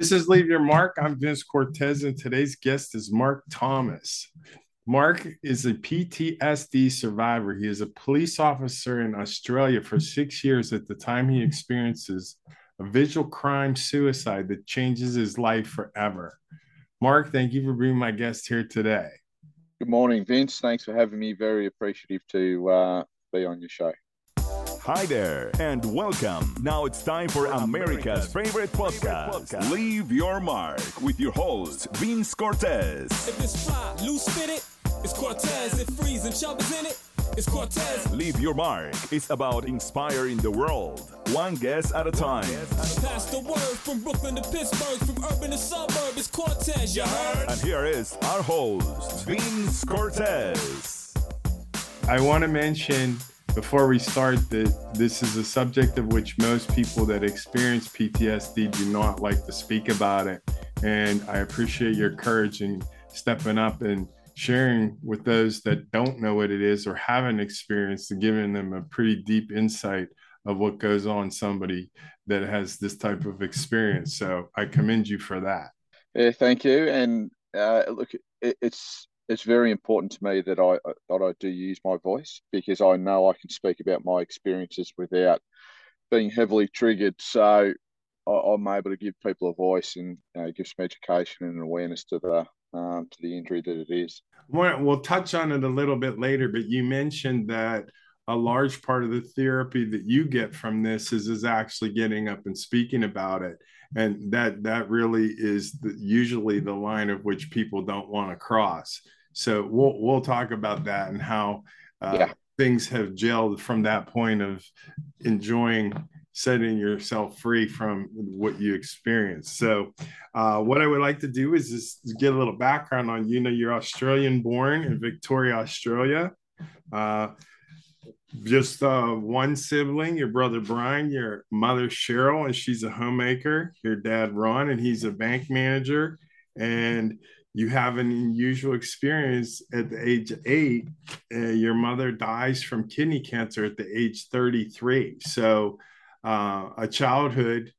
This is Leave Your Mark. I'm Vince Cortez, and today's guest is Mark Thomas. Mark is a PTSD survivor. He is a police officer in Australia for six years at the time he experiences a visual crime suicide that changes his life forever. Mark, thank you for being my guest here today. Good morning, Vince. Thanks for having me. Very appreciative to uh, be on your show. Hi there, and welcome. Now it's time for America's favorite podcast, Leave Your Mark, with your host, Vince Cortez. If it's fly, loose fit it's Cortez. If freeze and chub is in it, it's Cortez. Leave Your Mark It's about inspiring the world, one guest at a time. Pass the word from Brooklyn to Pittsburgh, from urban to suburb, it's Cortez, you heard? And here is our host, Vince Cortez. I want to mention before we start that this is a subject of which most people that experience PTSD do not like to speak about it. And I appreciate your courage in stepping up and sharing with those that don't know what it is or haven't experienced and giving them a pretty deep insight of what goes on somebody that has this type of experience. So I commend you for that. Thank you. And uh, look, it, it's it's very important to me that I that I do use my voice because I know I can speak about my experiences without being heavily triggered. So I, am able to give people a voice and you know, give some education and awareness to the um, to the injury that it is. We'll touch on it a little bit later, but you mentioned that a large part of the therapy that you get from this is is actually getting up and speaking about it and that that really is the, usually the line of which people don't want to cross so we'll we'll talk about that and how uh, yeah. things have gelled from that point of enjoying setting yourself free from what you experienced. So, uh, what I would like to do is just get a little background on you. Know, you're Australian born in Victoria, Australia. Uh, just uh, one sibling, your brother Brian, your mother Cheryl, and she's a homemaker. Your dad Ron, and he's a bank manager. And you have an unusual experience at the age of eight. Uh, your mother dies from kidney cancer at the age 33. So, uh, a childhood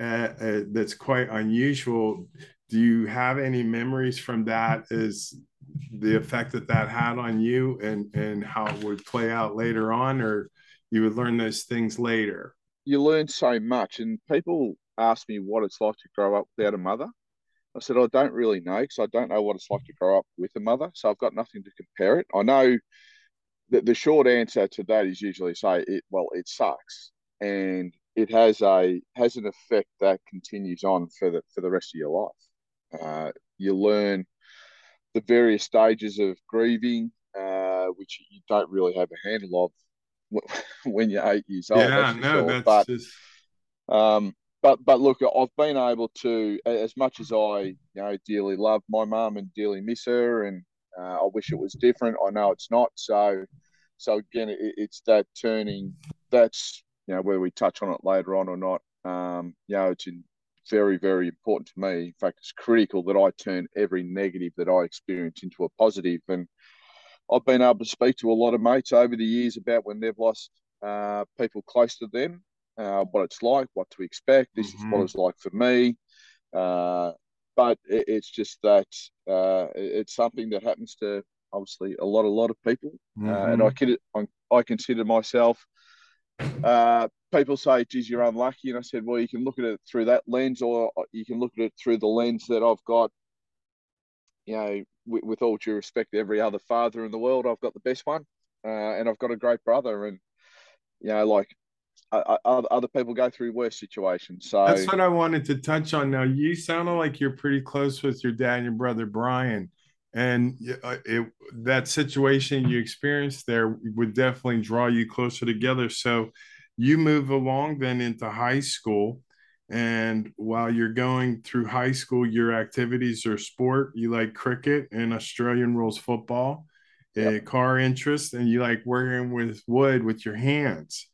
uh, uh, that's quite unusual. Do you have any memories from that? Is the effect that that had on you and and how it would play out later on, or you would learn those things later? You learn so much, and people ask me what it's like to grow up without a mother I said, I don't really know because I don't know what it's like to grow up with a mother. So I've got nothing to compare it. I know that the short answer to that is usually say it, well, it sucks. And it has a has an effect that continues on for the for the rest of your life. Uh, you learn the various stages of grieving, uh, which you don't really have a handle of when you're eight years old. Yeah, no, sure. that's but, just... um, but but look, I've been able to, as much as I you know dearly love my mum and dearly miss her, and uh, I wish it was different. I know it's not. So so again, it, it's that turning. That's you know whether we touch on it later on or not. Um, you know, it's in, very very important to me. In fact, it's critical that I turn every negative that I experience into a positive. And I've been able to speak to a lot of mates over the years about when they've lost uh, people close to them uh, what it's like, what to expect. This mm-hmm. is what mm-hmm. it's like for me. Uh, but it, it's just that uh, it's something that happens to obviously a lot, a lot of people, mm-hmm. and I can I consider myself. Uh, people say, "Geez, you're unlucky," and I said, "Well, you can look at it through that lens, or you can look at it through the lens that I've got." You know, with, with all due respect to every other father in the world, I've got the best one, uh, and I've got a great brother, and you know, like other people go through worse situations. So that's what I wanted to touch on. Now, you sounded like you're pretty close with your dad and your brother Brian, and uh, it, that situation you experienced there would definitely draw you closer together. So you move along then into high school. And while you're going through high school, your activities are sport. You like cricket and Australian rules football, yep. a car interest, and you like working with wood with your hands.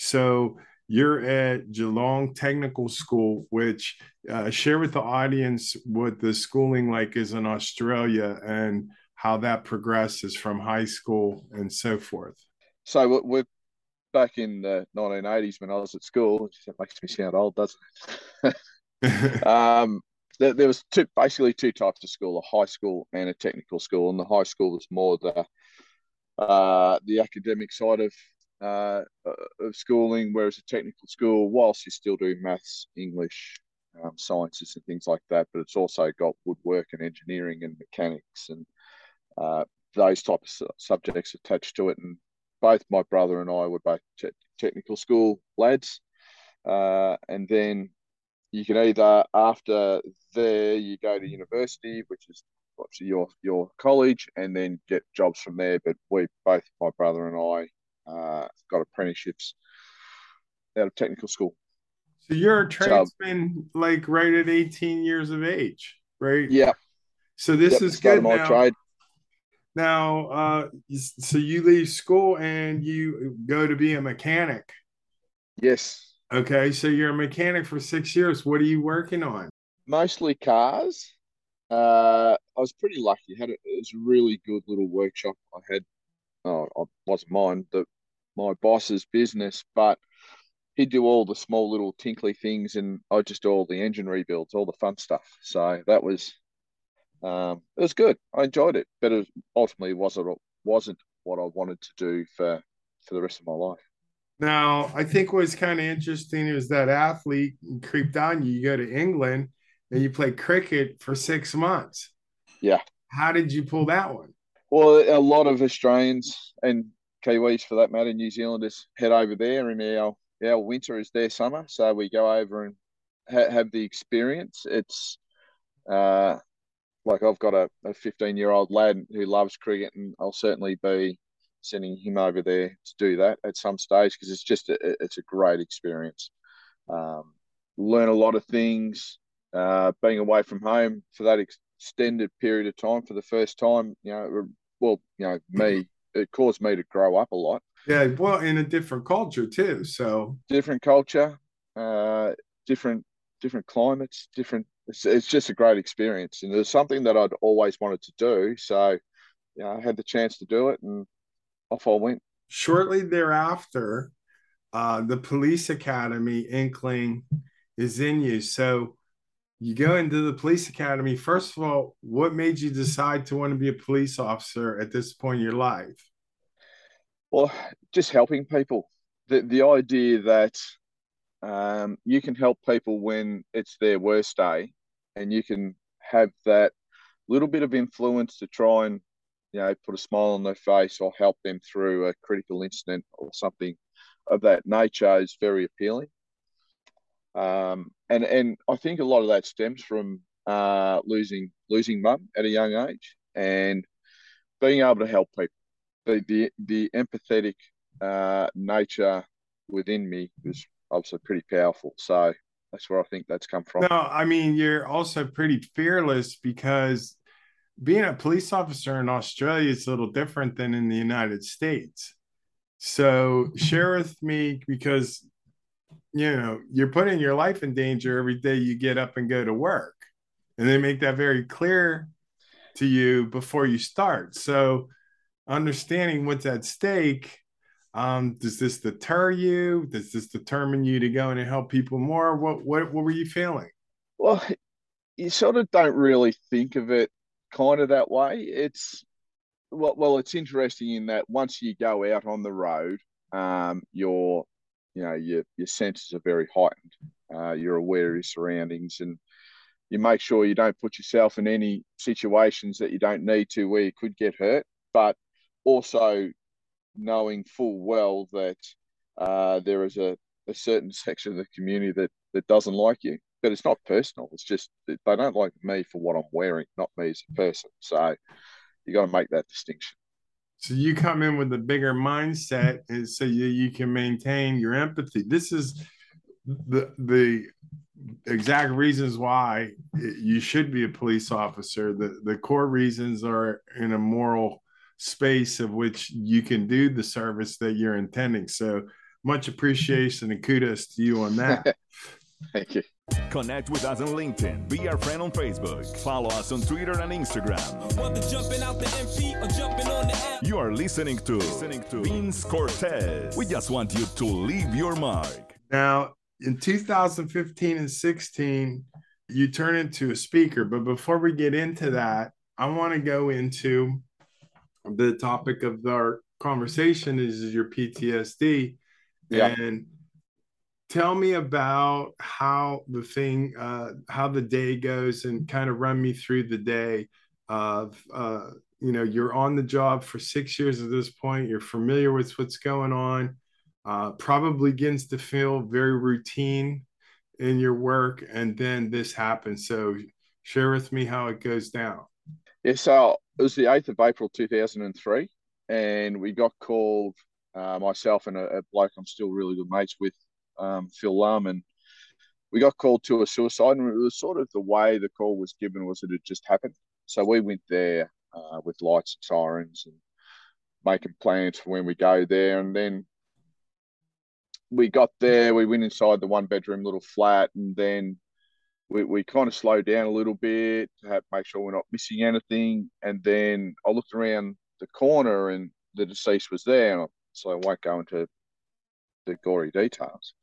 So you're at Geelong Technical School, which uh, share with the audience what the schooling like is in Australia and how that progresses from high school and so forth. So we're back in the 1980s when I was at school. It makes me sound old, doesn't it? um, there, there, was two, basically two types of school: a high school and a technical school. And the high school was more the uh, the academic side of uh, of schooling, whereas a technical school, whilst you're still do maths, English, um, sciences, and things like that, but it's also got woodwork and engineering and mechanics and uh, those types of subjects attached to it. And both my brother and I were both te- technical school lads. Uh, and then you can either after there you go to university, which is obviously your your college, and then get jobs from there. But we both, my brother and I, uh, got apprenticeships out of technical school. So you're a tradesman, so, like right at 18 years of age, right? Yeah. So this yep, is good now. Trade. Now, uh, so you leave school and you go to be a mechanic. Yes. Okay, so you're a mechanic for six years. What are you working on? Mostly cars. Uh, I was pretty lucky. Had a, it was a really good little workshop. I had, oh, it wasn't mine, the my boss's business, but he'd do all the small little tinkly things, and I just do all the engine rebuilds, all the fun stuff. So that was, um, it was good. I enjoyed it, but it ultimately wasn't wasn't what I wanted to do for for the rest of my life. Now, I think what's kind of interesting is that athlete creeped on you. You go to England and you play cricket for six months. Yeah. How did you pull that one? Well, a lot of Australians and Kiwis, for that matter, New Zealanders head over there, and our our winter is their summer, so we go over and ha- have the experience. It's uh, like I've got a 15 year old lad who loves cricket, and I'll certainly be sending him over there to do that at some stage because it's just a, it's a great experience. Um, learn a lot of things. Uh, being away from home for that extended period of time for the first time, you know, well, you know, me, it caused me to grow up a lot. Yeah, well, in a different culture too. So different culture, uh, different different climates, different. It's, it's just a great experience, and there's something that I'd always wanted to do. So, you know, I had the chance to do it, and off I went. Shortly thereafter, uh, the police academy inkling is in you. So you go into the police academy. First of all, what made you decide to want to be a police officer at this point in your life? Well, just helping people. The the idea that um, you can help people when it's their worst day, and you can have that little bit of influence to try and you know, put a smile on their face or help them through a critical incident or something of that nature is very appealing. Um, and and I think a lot of that stems from uh, losing losing mum at a young age and being able to help people. The the, the empathetic uh, nature within me was obviously pretty powerful. So that's where I think that's come from. No, I mean you're also pretty fearless because being a police officer in Australia is a little different than in the United States. So share with me because you know you're putting your life in danger every day you get up and go to work, and they make that very clear to you before you start. So understanding what's at stake. Um, does this deter you? Does this determine you to go and help people more? What what what were you feeling? Well, you sort of don't really think of it kind of that way. It's well, well, it's interesting in that once you go out on the road, um, your you know your your senses are very heightened. Uh, you're aware of your surroundings, and you make sure you don't put yourself in any situations that you don't need to where you could get hurt. But also knowing full well that uh, there is a, a certain section of the community that that doesn't like you but it's not personal. It's just they don't like me for what I'm wearing, not me as a person. So you got to make that distinction. So you come in with a bigger mindset, and so you you can maintain your empathy. This is the the exact reasons why you should be a police officer. The the core reasons are in a moral space of which you can do the service that you're intending. So much appreciation and kudos to you on that. Thank you. Connect with us on LinkedIn. Be our friend on Facebook. Follow us on Twitter and Instagram. You are listening to, listening to Vince Cortez. We just want you to leave your mark. Now, in 2015 and 16, you turn into a speaker. But before we get into that, I want to go into the topic of our conversation is, is your PTSD. Yeah. And tell me about how the thing, uh, how the day goes and kind of run me through the day of, uh, you know, you're on the job for six years at this point. You're familiar with what's going on. Uh, probably begins to feel very routine in your work, and then this happens. So, share with me how it goes down. Yeah, so it was the 8th of April 2003, and we got called, uh, myself and a, a, bloke I'm still really good mates with, um, Phil Lum, and we got called to a suicide. And it was sort of the way the call was given was it just happened. So we went there uh, with lights and sirens and making plans for when we go there. And then we got there, we went inside the one bedroom little flat, and then we, we kind of slowed down a little bit to make sure we're not missing anything. And then I looked around the corner and the deceased was there. So I won't go into the gory details.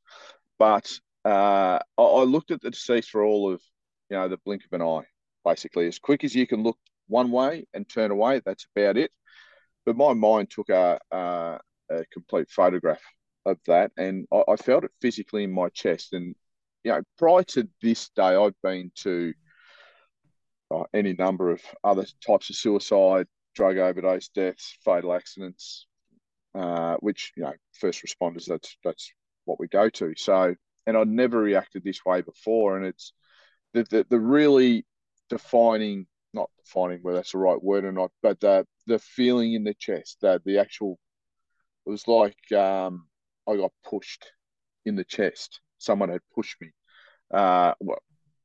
But uh, I, looked at the deceased for all of, you know, the blink of an eye, basically. As quick as you can look one way and turn away, that's about it. But my mind took a, a, a complete photograph of that and I, I felt it physically in my chest. And you know, prior to this day, I've been to uh, any number of other types of suicide, drug overdose deaths, fatal accidents, uh, which you know, first responders. That's that's what we go to. So, and I'd never reacted this way before, and it's the the, the really defining, not defining whether that's the right word or not, but the the feeling in the chest, that the actual, it was like um, I got pushed in the chest. Someone had pushed me uh, well,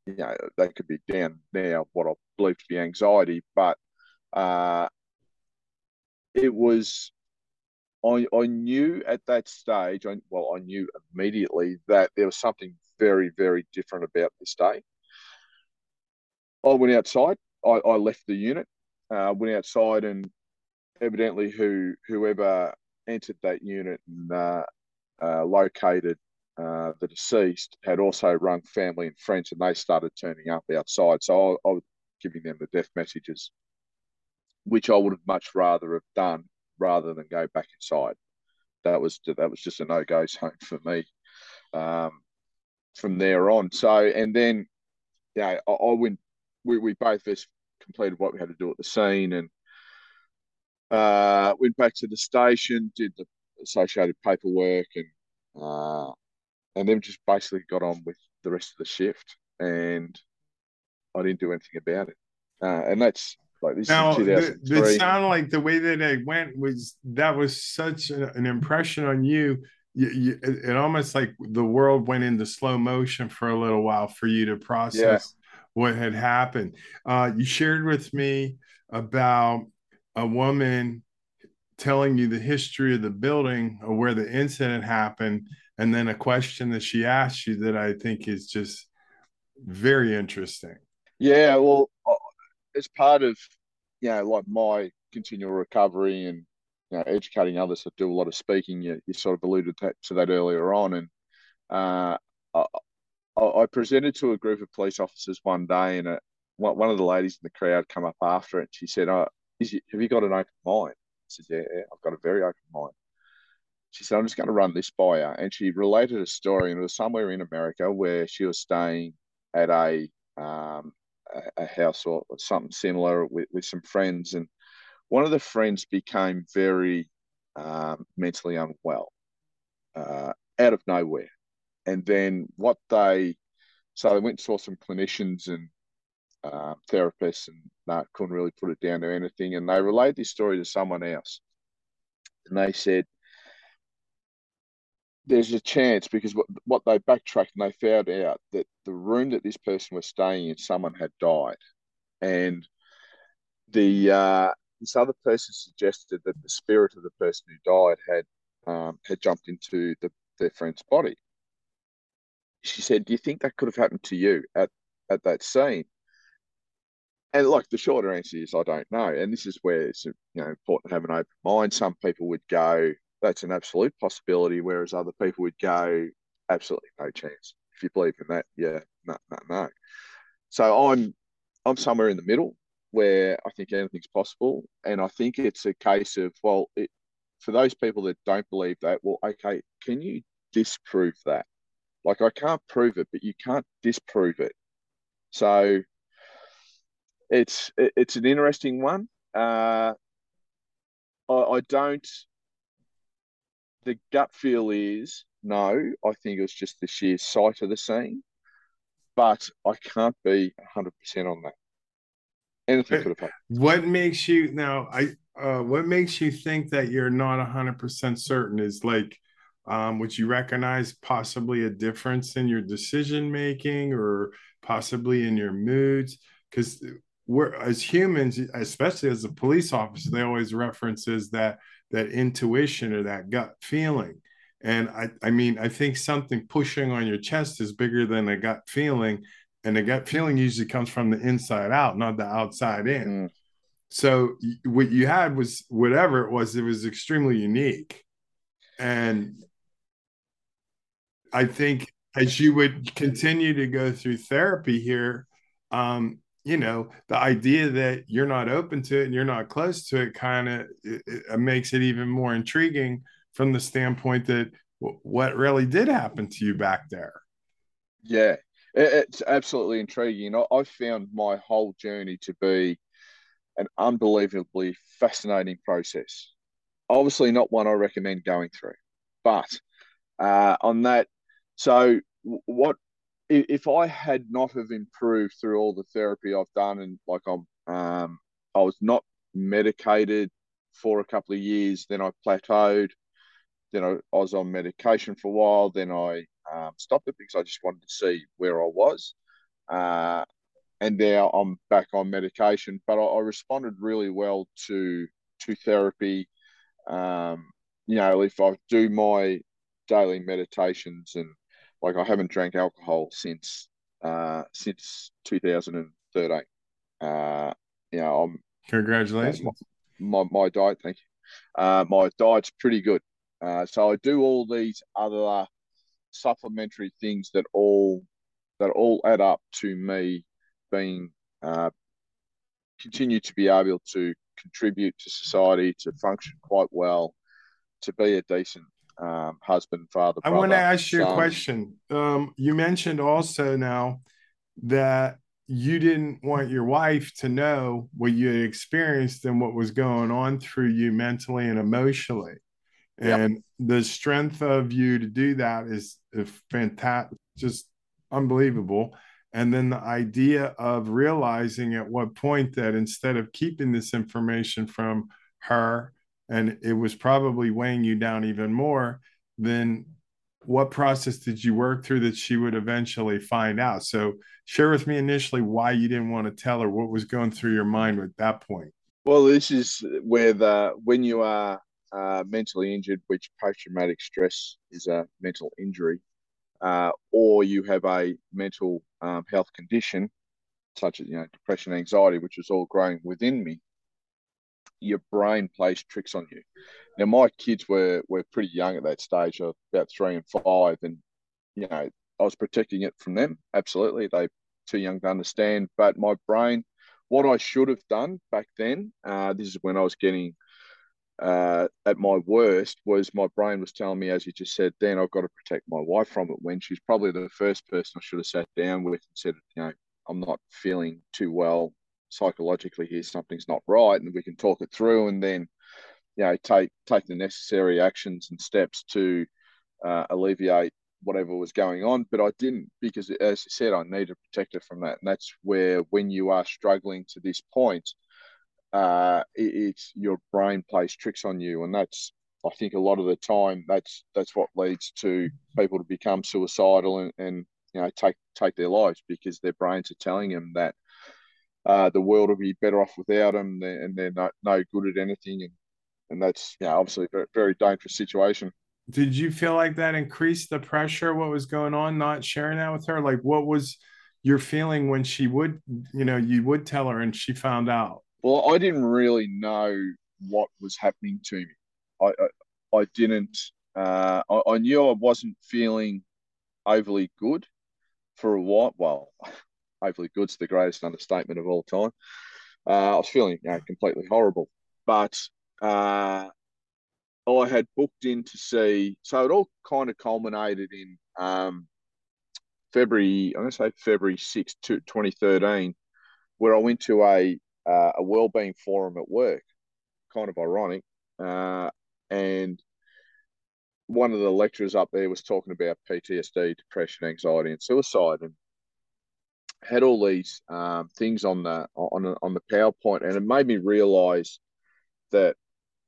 you know, they could be down now what I believe to be anxiety, but uh, it was. I, I knew at that stage, I, well, I knew immediately that there was something very, very different about this day. I went outside. I, I left the unit, uh, went outside, and evidently, who whoever entered that unit and uh, uh, located uh, the deceased had also rung family and friends, and they started turning up outside. So I, I was giving them the death messages, which I would have much rather have done rather than go back inside. That was that was just a no go zone for me. Um, from there on, so and then, yeah, I, I went. We, we both just completed what we had to do at the scene and uh, went back to the station, did the associated paperwork, and uh, and then just basically got on with the rest of the shift, and I didn't do anything about it. Uh, and that's like this now, is It sounded like the way that it went was that was such an impression on you. You, you, it almost like the world went into slow motion for a little while for you to process yeah. what had happened. Uh, you shared with me about a woman telling you the history of the building or where the incident happened and then a question that she asked you that I think is just very interesting. Yeah, well, as part of you know, like my continual recovery and you know, educating others, I do a lot of speaking. You, you sort of alluded to, to that earlier on, and uh, I, I, presented to a group of police officers one day, and a, one of the ladies in the crowd come up after it. And she said, "Oh, you, have you got an open mind?" I said, "Yeah, yeah, I've got a very open mind." she said, I'm just going to run this by her. And she related a story, and it was somewhere in America where she was staying at a um, a, house or something similar with, with some friends. And one of the friends became very um, mentally unwell uh, out of nowhere. And then what they, so they went and saw some clinicians and uh, therapists and uh, couldn't really put it down to anything. And they relayed this story to someone else. And they said, there's a chance because what, what they backtracked and they found out that the room that this person was staying in, someone had died, and the uh, this other person suggested that the spirit of the person who died had um, had jumped into the, their friend's body. She said, "Do you think that could have happened to you at at that scene?" And like the shorter answer is, I don't know. And this is where it's you know important to have an open mind. Some people would go, that's an absolute possibility. Whereas other people would go, absolutely no chance. If you believe in that, yeah, no, no, no. so I'm I'm somewhere in the middle where I think anything's possible, and I think it's a case of well, it, for those people that don't believe that, well, okay, can you disprove that? Like I can't prove it, but you can't disprove it. So it's it's an interesting one. Uh, I, I don't. The gut feel is no. I think it was just the sheer sight of the scene, but I can't be hundred percent on that. Anything could have happened. What makes you now? I uh, what makes you think that you're not hundred percent certain? Is like, um, would you recognize possibly a difference in your decision making or possibly in your moods? Because we're as humans, especially as a police officer, they always references that that intuition or that gut feeling. And I, I mean, I think something pushing on your chest is bigger than a gut feeling. And the gut feeling usually comes from the inside out, not the outside in. Mm. So what you had was whatever it was, it was extremely unique. And I think as you would continue to go through therapy here, um, you know the idea that you're not open to it and you're not close to it kind of it, it makes it even more intriguing from the standpoint that w- what really did happen to you back there. Yeah it's absolutely intriguing I, I found my whole journey to be an unbelievably fascinating process. Obviously not one i recommend going through but uh, on that so what if I had not have improved through all the therapy I've done and like I'm um, I was not medicated for a couple of years, then I plateaued, then I, I was on medication for a while, then I um, stopped it because I just wanted to see where I was. Uh, and now I'm back on medication, but I, I responded really well to to therapy. Um, you know, if I do my daily meditations and like I haven't drank alcohol since uh, since 2013. Uh, you know, I'm congratulations. My, my, my diet, thank you. Uh, my diet's pretty good. Uh, so I do all these other supplementary things that all that all add up to me being uh, continue to be able to contribute to society, to function quite well, to be a decent um, husband, father. I want to ask you son. a question. Um, you mentioned also now that you didn't want your wife to know what you had experienced and what was going on through you mentally and emotionally. And yep. the strength of you to do that is, is fantastic, just unbelievable. And then the idea of realizing at what point that instead of keeping this information from her, and it was probably weighing you down even more, then what process did you work through that she would eventually find out? So share with me initially why you didn't want to tell her what was going through your mind at that point. Well, this is where the when you are uh, mentally injured, which post-traumatic stress is a mental injury, uh, or you have a mental um, health condition such as you know depression, anxiety, which was all growing within me your brain plays tricks on you. Now, my kids were were pretty young at that stage, of about three and five, and you know I was protecting it from them. Absolutely, they too young to understand. But my brain, what I should have done back then, uh, this is when I was getting uh, at my worst, was my brain was telling me, as you just said, then I've got to protect my wife from it. When she's probably the first person I should have sat down with and said, you know, I'm not feeling too well psychologically here something's not right and we can talk it through and then you know take take the necessary actions and steps to uh, alleviate whatever was going on. But i didn't because as i said i need to protect her from that. And that's where when you are struggling to this point uh, it, it's your brain plays tricks on you. And that's i think a lot of the time that's that's what leads to people to become suicidal and, and you know take take their lives because their brains are telling them that uh, the world will be better off without them, and they're no, no good at anything, and and that's yeah, obviously a very dangerous situation. Did you feel like that increased the pressure? What was going on? Not sharing that with her, like what was your feeling when she would, you know, you would tell her and she found out? Well, I didn't really know what was happening to me. I I, I didn't. Uh, I, I knew I wasn't feeling overly good for a while. Well, hopefully good's the greatest understatement of all time. Uh, I was feeling you know, completely horrible, but uh, I had booked in to see. So it all kind of culminated in um, February. I'm going to say February 6th, 2013, where I went to a uh, a wellbeing forum at work. Kind of ironic, uh, and one of the lecturers up there was talking about PTSD, depression, anxiety, and suicide, and had all these um, things on the on on the PowerPoint, and it made me realise that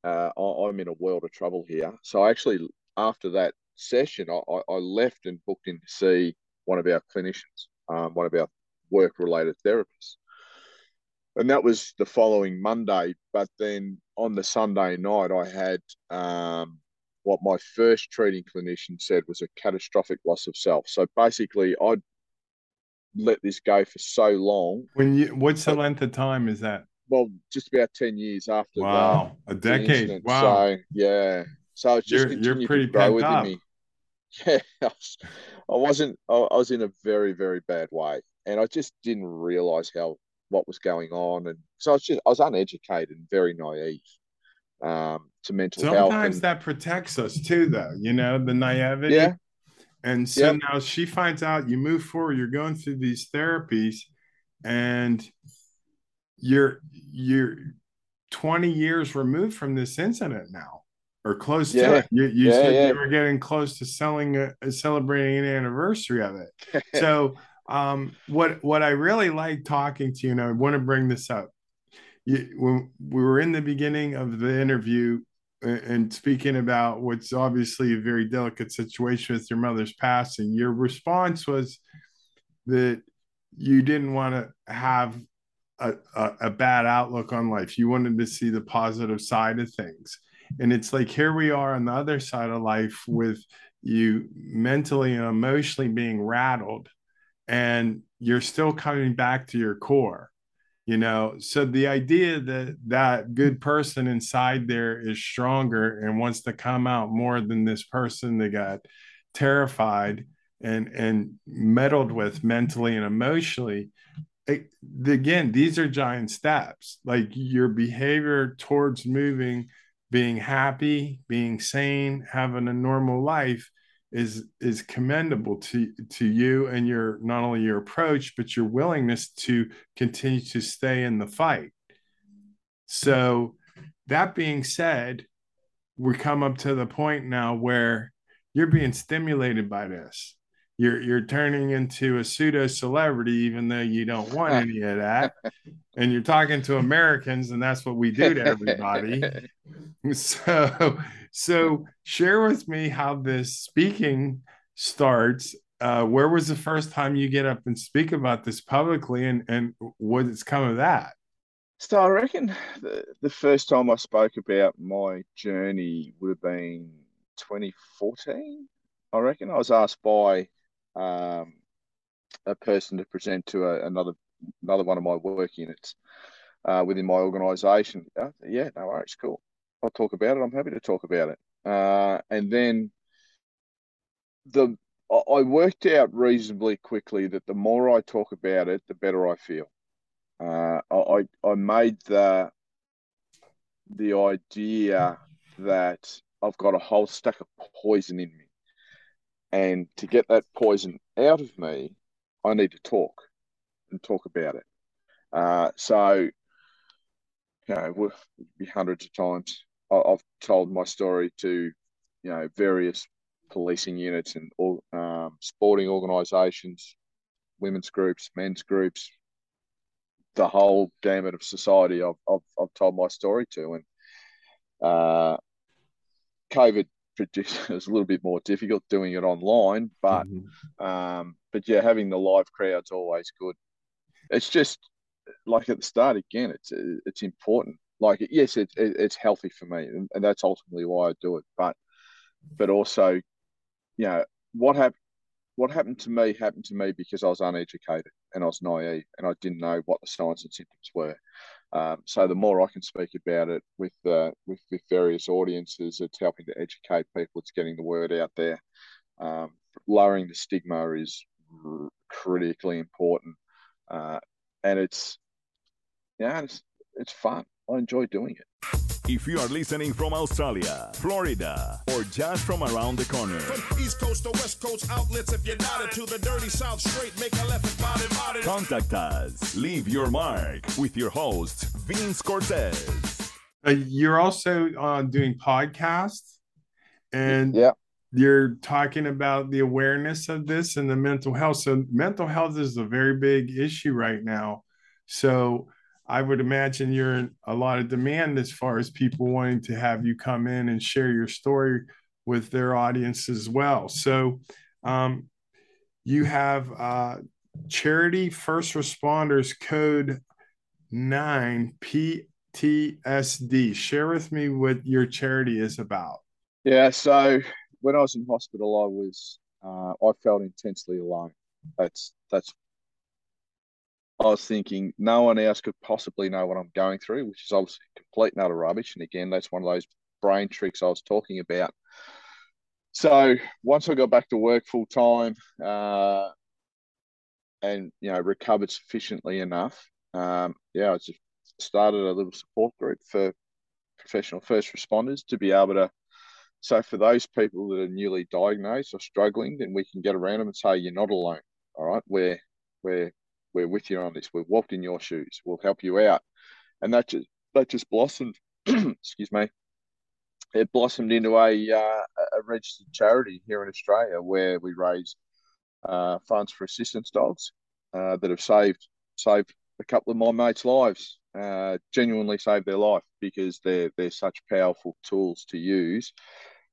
uh, I, am in a world of trouble here. So actually, after that session, I, I left and booked in to see one of our clinicians, um, one of our work-related therapists, and that was the following Monday. But then on the Sunday night, I had um, what my first treating clinician said was a catastrophic loss of self. So basically, I'd let this go for so long. When you, what's the length of time is that? Well, just about ten years after. Wow, the, a decade. Wow. So yeah, so it's just you're, you're pretty to grow within up. me. Yeah, I, was, not I, I was in a very very bad way, and I just didn't realize how what was going on, and so I was just I was uneducated and very naive um, to mental Sometimes health. Sometimes that protects us too, though. You know, the naivety. Yeah. And so yep. now she finds out you move forward, you're going through these therapies, and you're you're 20 years removed from this incident now, or close yeah. to it. You, you yeah, said yeah. you were getting close to selling a, celebrating an anniversary of it. so um, what what I really like talking to you, and I want to bring this up. You, when we were in the beginning of the interview, and speaking about what's obviously a very delicate situation with your mother's passing, your response was that you didn't want to have a, a, a, bad outlook on life. You wanted to see the positive side of things. And it's like here we are on the other side of life with you mentally and emotionally being rattled, and you're still coming back to your core you know? So the idea that that good person inside there is stronger and wants to come out more than this person that got terrified and and meddled with mentally and emotionally it, again these are giant steps. Like your behavior towards moving being happy being sane having a normal life is is commendable to to you and your not only your approach but your willingness to continue to stay in the fight. So that being said we come up to the point now where you're being stimulated by this you're you're turning into a pseudo celebrity even though you don't want any of that and you're talking to americans and that's what we do to everybody so so share with me how this speaking starts. Uh, where was the first time you get up and speak about this publicly, and and what has come of that? So I reckon the, the first time I spoke about my journey would have been 2014. I reckon I was asked by um, a person to present to a, another another one of my work units uh, within my organisation. Uh, yeah, no worries, cool. I'll talk about it. I'm happy to talk about it. Uh, and then the I worked out reasonably quickly that the more I talk about it, the better I feel. Uh, I I made the the idea that I've got a whole stack of poison in me, and to get that poison out of me, I need to talk and talk about it. Uh, so, you know, be hundreds of times I've told my story to, you know, various policing units and all um, sporting organisations, women's groups, men's groups, the whole gamut of society. I've, I've, I've told my story to, and uh, COVID produced it a little bit more difficult doing it online, but mm-hmm. um, but yeah, having the live crowd's always good. It's just like at the start again. It's it's important like yes, it's it's healthy for me, and, and that's ultimately why I do it. But but also, you know, what happened what happened to me happened to me because I was uneducated and I was naive and I didn't know what the signs and symptoms were. Um, so the more I can speak about it with, uh, with various audiences, it's helping to educate people. It's getting the word out there. Um, lowering the stigma is r- critically important. uh, and it's yeah, it's it's fun. I enjoy doing it. If you are listening from Australia, Florida, or just from around the corner, From East Coast to West Coast outlets, if you're not into the dirty South straight, make a left and body body. contact us. Leave your mark with your host, Vince Cortez. Uh, you're also uh, doing podcasts, and Yeah. you're talking about the awareness of this and the mental health. So, mental health is a very big issue right now. So, I would imagine you're in a lot of demand as far as people wanting to have you come in and share your story with their audience as well. So, um, you have uh, Charity First Responders Code 9 PTSD. Share with me what your charity is about. Yeah, so when I was in hospital, I was uh, I felt intensely alone. That's that's. I was thinking no one else could possibly know what I'm going through, which is obviously complete and utter rubbish. And again, that's one of those brain tricks I was talking about. So once I got back to work full time, uh, and you know recovered sufficiently enough, um, yeah, I just started a little support group for professional first responders to be able to so for those people that are newly diagnosed or struggling, then we can get around them and say, "You're not alone. All right, we're we're we're with you on this. We've walked in your shoes. We'll help you out." And that just that just blossomed. excuse me. It blossomed into a uh, a registered charity here in Australia where we raise uh, funds for assistance dogs uh, that have saved saved a couple of my mates' lives. Uh, genuinely saved their life because they're they're such powerful tools to use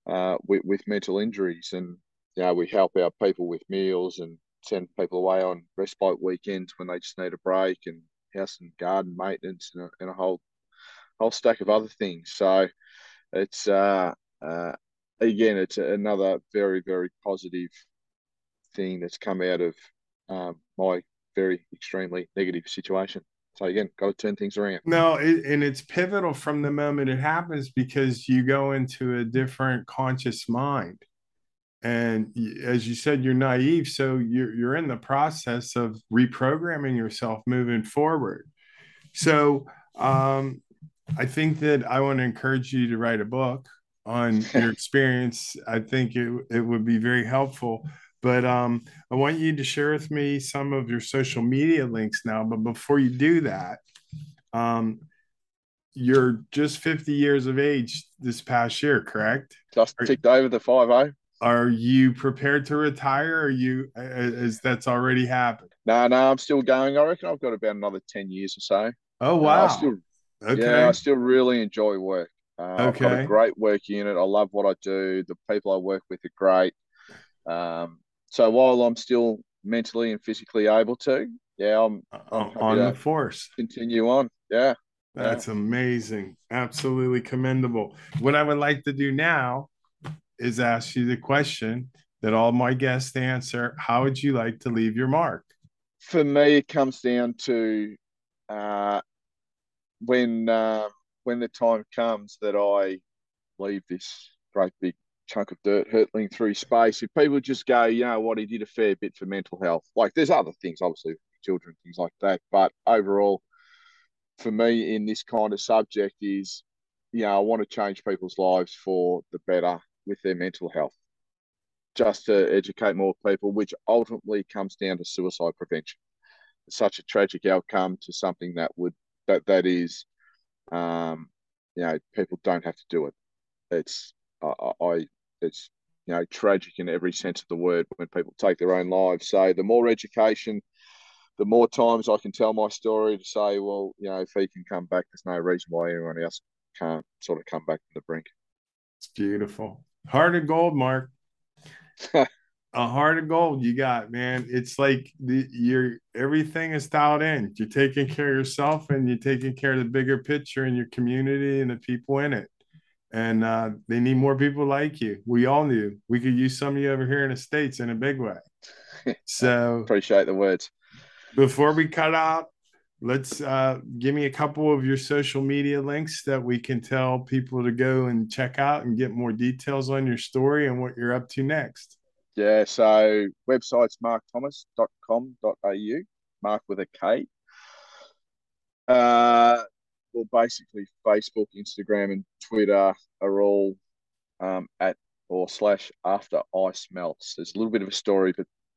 uh, with, with mental injuries. And, you know, we help our people with meals and send people away on respite weekends when they just need a break and house and garden maintenance and a, and a whole whole stack of other things. So it's, uh, uh, again, it's another very, very positive thing that's come out of um, my very extremely negative situation. So again, got to turn things around. No, it, and it's pivotal from the moment it happens because you go into a different conscious mind. And as you said, you're naive. So you're, you're in the process of reprogramming yourself moving forward. So um, I think that I want to encourage you to write a book on your experience. I think it, it would be very helpful. But um, I want you to share with me some of your social media links now. But before you do that, um, you're just 50 years of age this past year, correct? Just ticked over the five oh. Are you prepared to retire? Or you is that's already happened? No, no, I'm still going. I reckon I've got about another ten years or so. Oh Uh, wow! I still, okay, yeah, I still really enjoy work. Uh, I've got Okay. a great work unit. I love what I do. The people I work with are great. Um, so while I'm still mentally and physically able to, yeah, I'm I'm on the force. continue on. Yeah, That's amazing. Absolutely commendable. What I would like to do now is ask you the question that all my guests answer. How would you like to leave your mark? for me, it comes down to uh, when uh, when the time comes that I leave this great big chunk of dirt hurtling through space. If people just go, you know what, he did a fair bit for mental health. Like there's other things, obviously, children, things like that. But overall, for me, in this kind of subject, is you know I want to change people's lives for the better with their mental health. Just to educate more people, which ultimately comes down to suicide prevention such a tragic outcome to something that would that that is um you know people don't have to do it it's I, I it's you know tragic in every sense of the word when people take their own lives so the more education the more times I can tell my story to say well you know if he can come back there's no reason why anyone else can't sort of come back to the brink It's beautiful. Heart of gold, Mark. a heart of gold you got, man. It's like the, you're everything is dialed in. You're taking care of yourself and you're taking care of the bigger picture in your community and the people in it. And uh, they need more people like you. We all knew we could use some of you over here in the States in a big way. So appreciate the words before we cut out, let's uh, give me a couple of your social media links that we can tell people to go and check out and get more details on your story and what you're up to next. Yeah, so website's markthomas.com.au. Mark with a K. Uh, well, basically, Facebook, Instagram, and Twitter are all um, at or slash after ice melts. There's a little bit of a story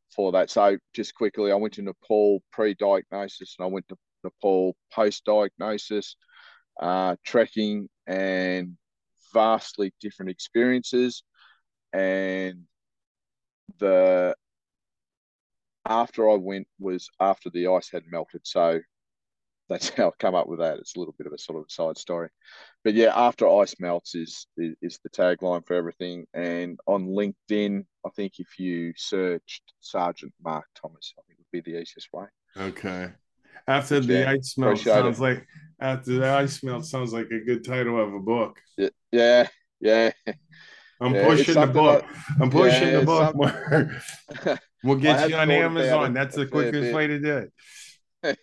before that. So, just quickly, I went to Nepal pre diagnosis and I went to Nepal post diagnosis, uh, trekking, and vastly different experiences. And the after I went was after the ice had melted. So that's how I come up with that. It's a little bit of a sort of side story, but yeah, after ice melts is, is is, the tagline for everything. And on LinkedIn, I think if you searched Sergeant Mark Thomas, I think it would be the easiest way. Okay. After the ice melt sounds like after the ice melt sounds like a good title of a book. Yeah, yeah. I'm yeah, pushing the book. I'm pushing yeah, the book we'll get you on Amazon. That's the quickest way to do it.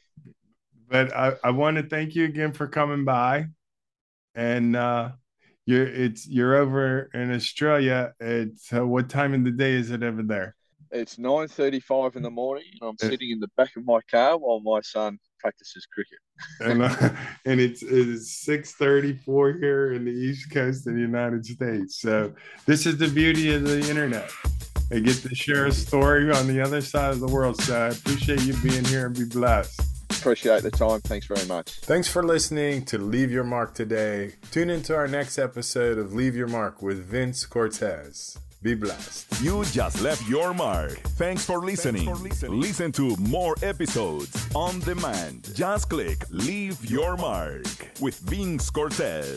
but I, I want to thank you again for coming by. And uh you're it's you're over in Australia. It's uh, what time of the day is it over there? It's nine thirty-five in the morning, and I'm sitting in the back of my car while my son practices cricket. and uh, and it's it's six thirty-four here in the East Coast of the United States. So this is the beauty of the internet. I get to share a story on the other side of the world. So I appreciate you being here and be blessed. Appreciate the time. Thanks very much. Thanks for listening to Leave Your Mark today. Tune into our next episode of Leave Your Mark with Vince Cortez. Be blessed. You just left your mark. Thanks for listening. Thanks for listening. Listen to more episodes on demand. Just click Leave Your Mark with Vince Cortez.